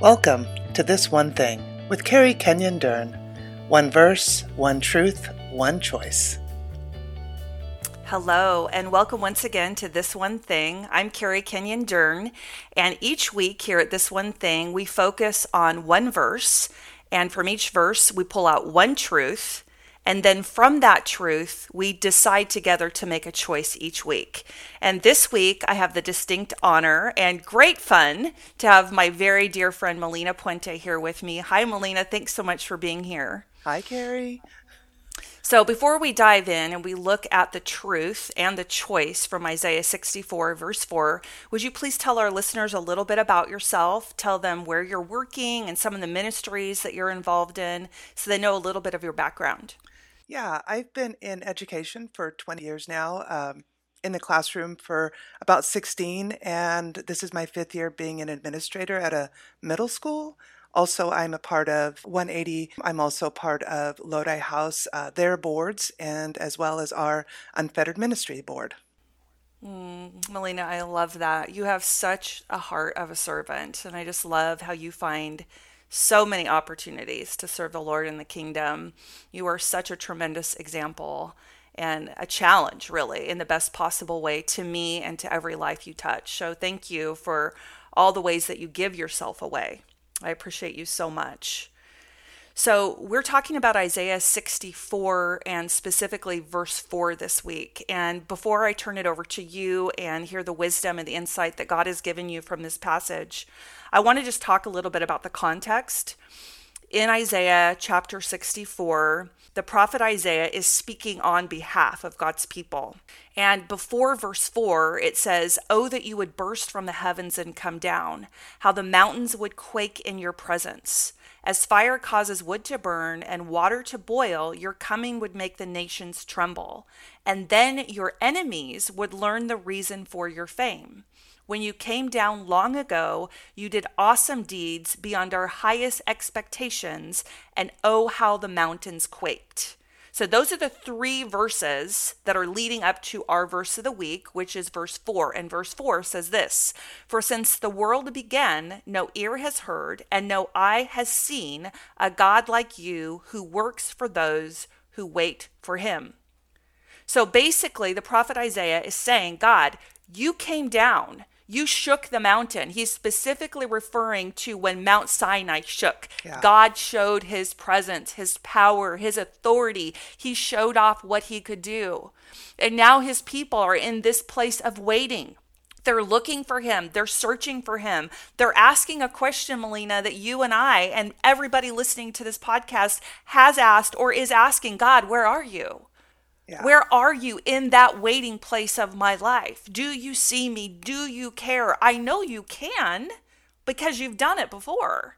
Welcome to This One Thing with Carrie Kenyon Dern. One verse, one truth, one choice. Hello, and welcome once again to This One Thing. I'm Carrie Kenyon Dern, and each week here at This One Thing, we focus on one verse, and from each verse, we pull out one truth and then from that truth, we decide together to make a choice each week. And this week, I have the distinct honor and great fun to have my very dear friend Melina Puente here with me. Hi, Melina. Thanks so much for being here. Hi, Carrie. So, before we dive in and we look at the truth and the choice from Isaiah 64, verse 4, would you please tell our listeners a little bit about yourself? Tell them where you're working and some of the ministries that you're involved in so they know a little bit of your background. Yeah, I've been in education for 20 years now, um, in the classroom for about 16, and this is my fifth year being an administrator at a middle school. Also, I'm a part of 180. I'm also part of Lodi House, uh, their boards, and as well as our Unfettered Ministry board. Mm, Melina, I love that. You have such a heart of a servant, and I just love how you find so many opportunities to serve the Lord in the kingdom. You are such a tremendous example and a challenge, really, in the best possible way to me and to every life you touch. So, thank you for all the ways that you give yourself away. I appreciate you so much. So, we're talking about Isaiah 64 and specifically verse 4 this week. And before I turn it over to you and hear the wisdom and the insight that God has given you from this passage, I want to just talk a little bit about the context. In Isaiah chapter 64, the prophet Isaiah is speaking on behalf of God's people. And before verse 4, it says, Oh, that you would burst from the heavens and come down, how the mountains would quake in your presence. As fire causes wood to burn and water to boil, your coming would make the nations tremble. And then your enemies would learn the reason for your fame. When you came down long ago, you did awesome deeds beyond our highest expectations, and oh, how the mountains quaked. So, those are the three verses that are leading up to our verse of the week, which is verse 4. And verse 4 says this For since the world began, no ear has heard, and no eye has seen a God like you who works for those who wait for him. So, basically, the prophet Isaiah is saying, God, you came down you shook the mountain. He's specifically referring to when Mount Sinai shook. Yeah. God showed his presence, his power, his authority. He showed off what he could do. And now his people are in this place of waiting. They're looking for him. They're searching for him. They're asking a question, Melina, that you and I and everybody listening to this podcast has asked or is asking God, where are you? Yeah. Where are you in that waiting place of my life? Do you see me? Do you care? I know you can because you've done it before.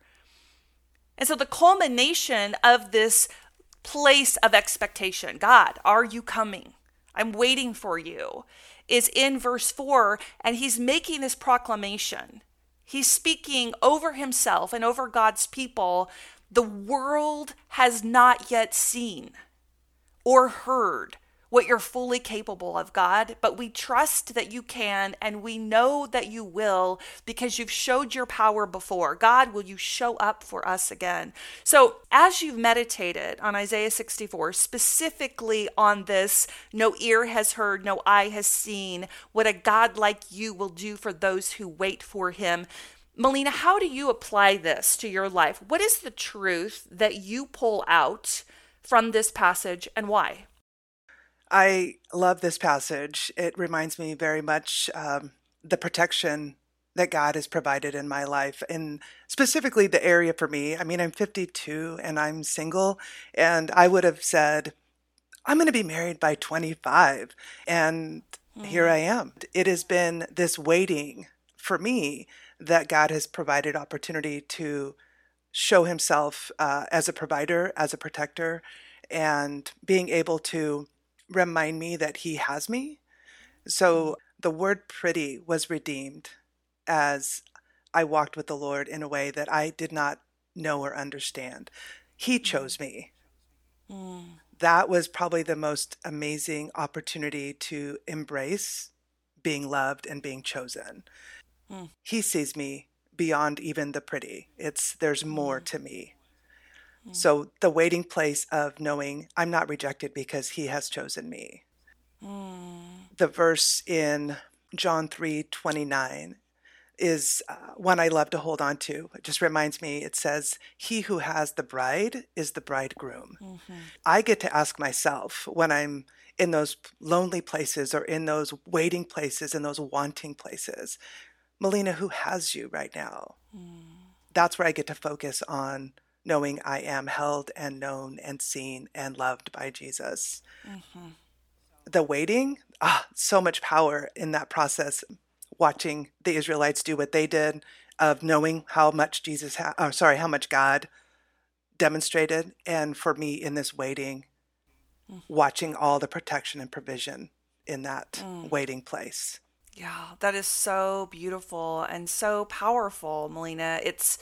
And so the culmination of this place of expectation God, are you coming? I'm waiting for you is in verse 4, and he's making this proclamation. He's speaking over himself and over God's people. The world has not yet seen or heard what you're fully capable of, God, but we trust that you can and we know that you will because you've showed your power before. God, will you show up for us again? So, as you've meditated on Isaiah 64, specifically on this, no ear has heard, no eye has seen what a God like you will do for those who wait for him. Melina, how do you apply this to your life? What is the truth that you pull out from this passage and why? I love this passage. It reminds me very much um, the protection that God has provided in my life, and specifically the area for me. I mean, I'm 52 and I'm single, and I would have said, I'm going to be married by 25. And mm. here I am. It has been this waiting for me that God has provided opportunity to show himself uh, as a provider, as a protector, and being able to remind me that He has me. So mm-hmm. the word pretty was redeemed as I walked with the Lord in a way that I did not know or understand. He mm-hmm. chose me. Mm. That was probably the most amazing opportunity to embrace being loved and being chosen. Mm. He sees me beyond even the pretty. It's there's more mm. to me. Mm. So the waiting place of knowing I'm not rejected because he has chosen me. Mm. The verse in John 3:29 is uh, one I love to hold on to. It just reminds me it says he who has the bride is the bridegroom. Mm-hmm. I get to ask myself when I'm in those lonely places or in those waiting places in those wanting places, Melina, who has you right now? Hmm. That's where I get to focus on knowing I am held and known and seen and loved by Jesus. Mm-hmm. The waiting, ah, so much power in that process. Watching the Israelites do what they did, of knowing how much Jesus, ha- oh, sorry, how much God demonstrated, and for me in this waiting, mm. watching all the protection and provision in that mm. waiting place. Yeah, that is so beautiful and so powerful, Melina. It's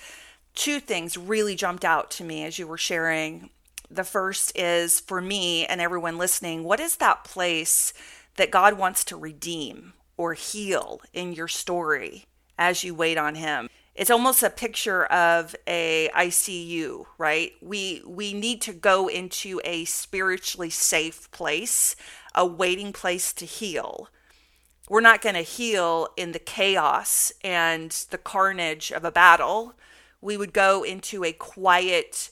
two things really jumped out to me as you were sharing. The first is for me and everyone listening, what is that place that God wants to redeem or heal in your story as you wait on him? It's almost a picture of a ICU, right? We we need to go into a spiritually safe place, a waiting place to heal we're not going to heal in the chaos and the carnage of a battle. We would go into a quiet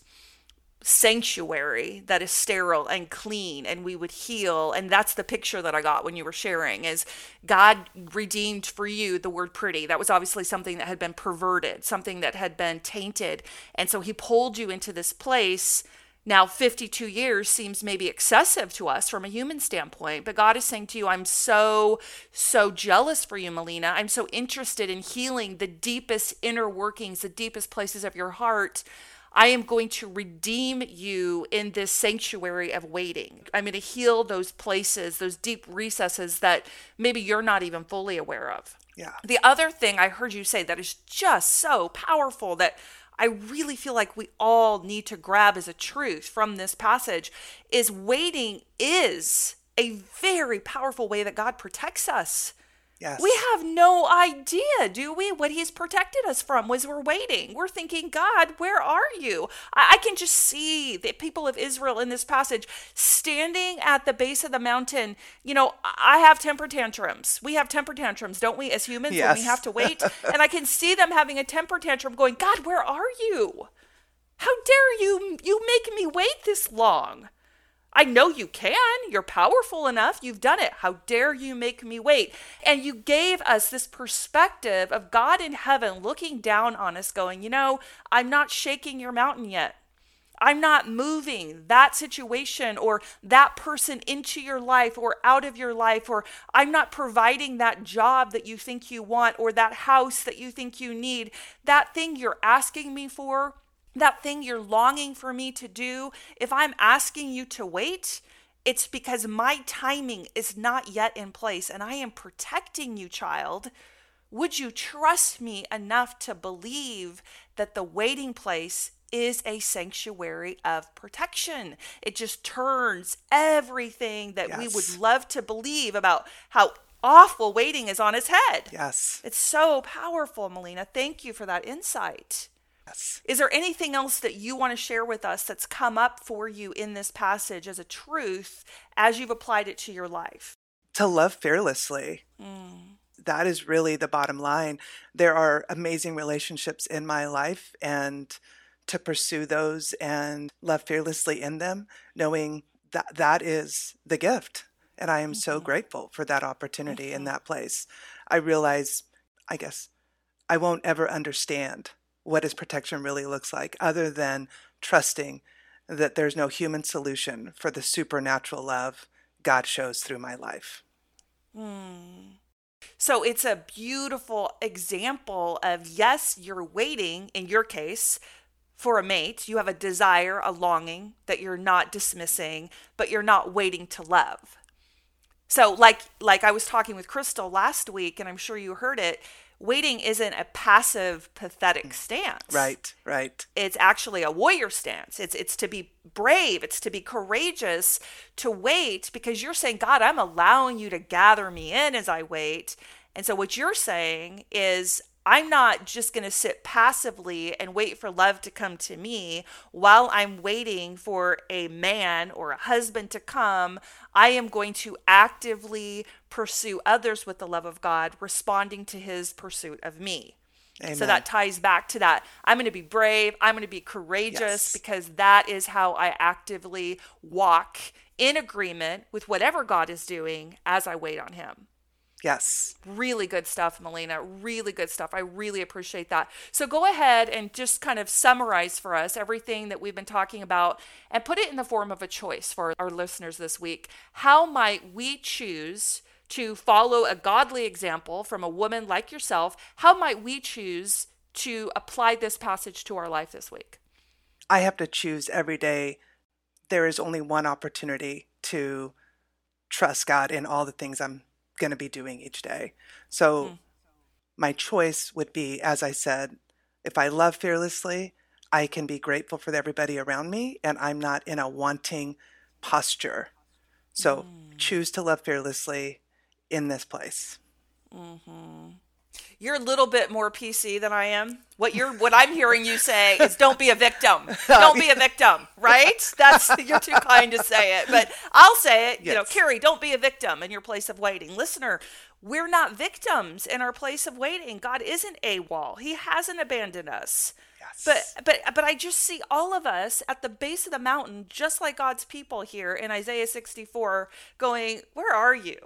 sanctuary that is sterile and clean and we would heal. And that's the picture that I got when you were sharing is God redeemed for you the word pretty. That was obviously something that had been perverted something that had been tainted. And so he pulled you into this place now, 52 years seems maybe excessive to us from a human standpoint, but God is saying to you, I'm so, so jealous for you, Melina. I'm so interested in healing the deepest inner workings, the deepest places of your heart. I am going to redeem you in this sanctuary of waiting. I'm going to heal those places, those deep recesses that maybe you're not even fully aware of. Yeah. The other thing I heard you say that is just so powerful that I really feel like we all need to grab as a truth from this passage is waiting is a very powerful way that God protects us. Yes. We have no idea, do we, what he's protected us from was we're waiting. We're thinking, God, where are you? I, I can just see the people of Israel in this passage standing at the base of the mountain. You know, I have temper tantrums. We have temper tantrums, don't we, as humans, when we have to wait? and I can see them having a temper tantrum going, God, where are you? How dare you you make me wait this long? I know you can. You're powerful enough. You've done it. How dare you make me wait? And you gave us this perspective of God in heaven looking down on us, going, You know, I'm not shaking your mountain yet. I'm not moving that situation or that person into your life or out of your life, or I'm not providing that job that you think you want or that house that you think you need. That thing you're asking me for, that thing you're longing for me to do, if I'm asking you to wait, it's because my timing is not yet in place and I am protecting you, child. Would you trust me enough to believe that the waiting place is a sanctuary of protection? It just turns everything that we would love to believe about how awful waiting is on its head. Yes. It's so powerful, Melina. Thank you for that insight. Yes. Is there anything else that you want to share with us that's come up for you in this passage as a truth as you've applied it to your life? To love fearlessly. Mm. That is really the bottom line. There are amazing relationships in my life, and to pursue those and love fearlessly in them, knowing that that is the gift. And I am so mm-hmm. grateful for that opportunity in mm-hmm. that place. I realize, I guess, I won't ever understand what his protection really looks like other than trusting that there's no human solution for the supernatural love God shows through my life. Hmm. So it's a beautiful example of yes, you're waiting, in your case, for a mate. You have a desire, a longing that you're not dismissing, but you're not waiting to love. So like like I was talking with Crystal last week and I'm sure you heard it, waiting isn't a passive pathetic mm. stance. Right, right. It's actually a warrior stance. It's it's to be brave, it's to be courageous to wait because you're saying, God, I'm allowing you to gather me in as I wait. And so what you're saying is I'm not just going to sit passively and wait for love to come to me while I'm waiting for a man or a husband to come. I am going to actively pursue others with the love of God, responding to his pursuit of me. Amen. So that ties back to that. I'm going to be brave. I'm going to be courageous yes. because that is how I actively walk in agreement with whatever God is doing as I wait on him. Yes. Really good stuff, Melina. Really good stuff. I really appreciate that. So go ahead and just kind of summarize for us everything that we've been talking about and put it in the form of a choice for our listeners this week. How might we choose to follow a godly example from a woman like yourself? How might we choose to apply this passage to our life this week? I have to choose every day. There is only one opportunity to trust God in all the things I'm going to be doing each day. So mm. my choice would be, as I said, if I love fearlessly, I can be grateful for everybody around me and I'm not in a wanting posture. So mm. choose to love fearlessly in this place. Mm-hmm. You're a little bit more PC than I am. What you're what I'm hearing you say is don't be a victim. Don't be a victim, right? That's you're too kind to say it, but I'll say it. Yes. You know, Carrie, don't be a victim in your place of waiting. Listener, we're not victims in our place of waiting. God isn't a wall. He hasn't abandoned us. Yes. But but but I just see all of us at the base of the mountain, just like God's people here in Isaiah 64, going, Where are you?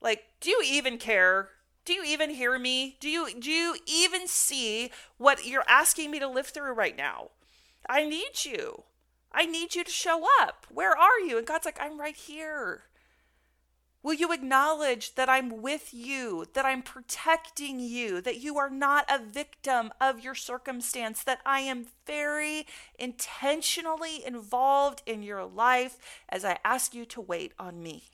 Like, do you even care? Do you even hear me? Do you do you even see what you're asking me to live through right now? I need you. I need you to show up. Where are you? And God's like, I'm right here. Will you acknowledge that I'm with you, that I'm protecting you, that you are not a victim of your circumstance, that I am very intentionally involved in your life as I ask you to wait on me?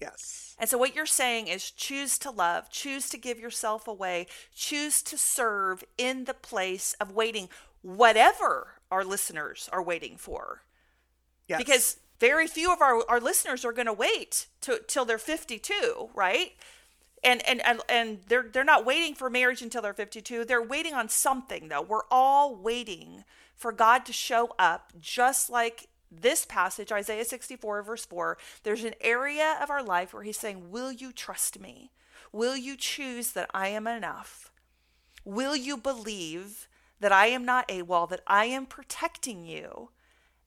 Yes. And so, what you're saying is choose to love, choose to give yourself away, choose to serve in the place of waiting, whatever our listeners are waiting for. Yes. Because very few of our, our listeners are going to wait to, till they're 52, right? And, and and and they're they're not waiting for marriage until they're 52. They're waiting on something though. We're all waiting for God to show up just like this passage, Isaiah 64, verse 4, there's an area of our life where he's saying, Will you trust me? Will you choose that I am enough? Will you believe that I am not AWOL, that I am protecting you?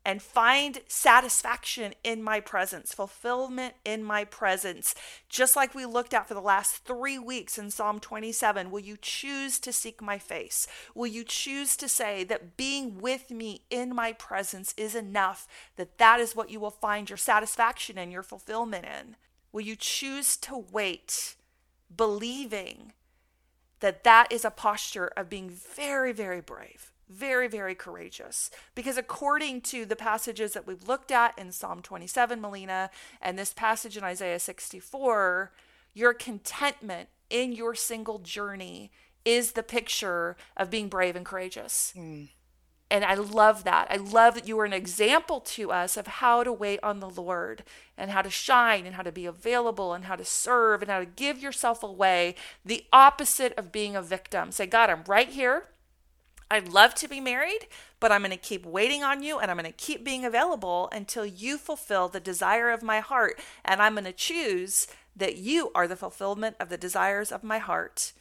And find satisfaction in my presence, fulfillment in my presence. Just like we looked at for the last three weeks in Psalm 27, will you choose to seek my face? Will you choose to say that being with me in my presence is enough, that that is what you will find your satisfaction and your fulfillment in? Will you choose to wait, believing that that is a posture of being very, very brave? Very, very courageous. Because according to the passages that we've looked at in Psalm 27, Melina, and this passage in Isaiah 64, your contentment in your single journey is the picture of being brave and courageous. Mm. And I love that. I love that you are an example to us of how to wait on the Lord and how to shine and how to be available and how to serve and how to give yourself away. The opposite of being a victim. Say, God, I'm right here. I'd love to be married, but I'm going to keep waiting on you and I'm going to keep being available until you fulfill the desire of my heart. And I'm going to choose that you are the fulfillment of the desires of my heart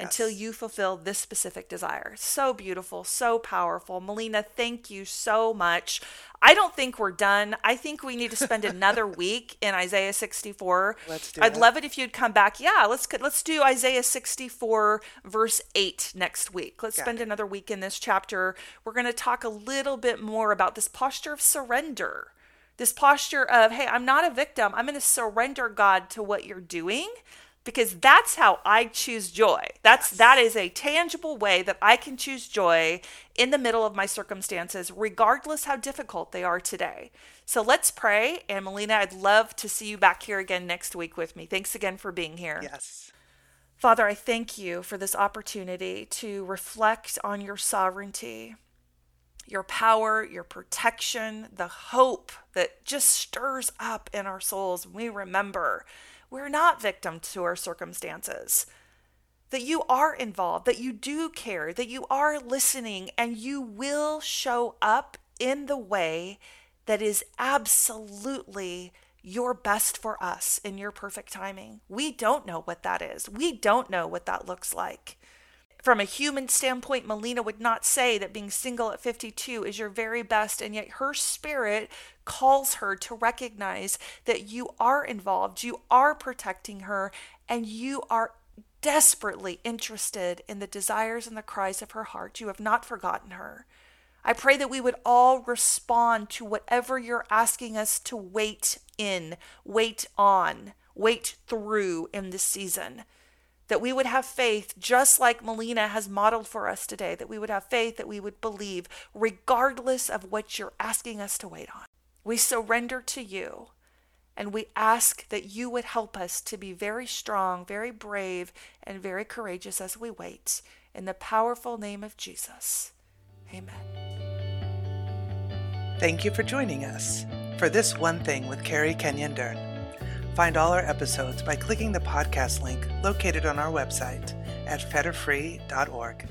yes. until you fulfill this specific desire. So beautiful, so powerful. Melina, thank you so much. I don't think we're done. I think we need to spend another week in Isaiah 64. Let's do I'd love it if you'd come back. Yeah, let's let's do Isaiah 64 verse 8 next week. Let's Got spend it. another week in this chapter. We're going to talk a little bit more about this posture of surrender. This posture of, hey, I'm not a victim. I'm going to surrender God to what you're doing because that's how I choose joy. That's yes. that is a tangible way that I can choose joy in the middle of my circumstances regardless how difficult they are today. So let's pray and Melina, I'd love to see you back here again next week with me. Thanks again for being here. Yes. Father, I thank you for this opportunity to reflect on your sovereignty, your power, your protection, the hope that just stirs up in our souls when we remember we're not victim to our circumstances. that you are involved, that you do care, that you are listening, and you will show up in the way that is absolutely your best for us in your perfect timing. We don't know what that is. We don't know what that looks like. From a human standpoint, Melina would not say that being single at 52 is your very best, and yet her spirit calls her to recognize that you are involved, you are protecting her, and you are desperately interested in the desires and the cries of her heart. You have not forgotten her. I pray that we would all respond to whatever you're asking us to wait in, wait on, wait through in this season. That we would have faith, just like Melina has modeled for us today, that we would have faith, that we would believe, regardless of what you're asking us to wait on. We surrender to you. And we ask that you would help us to be very strong, very brave, and very courageous as we wait. In the powerful name of Jesus. Amen. Thank you for joining us for This One Thing with Carrie Kenyon Dern. Find all our episodes by clicking the podcast link located on our website at fetterfree.org.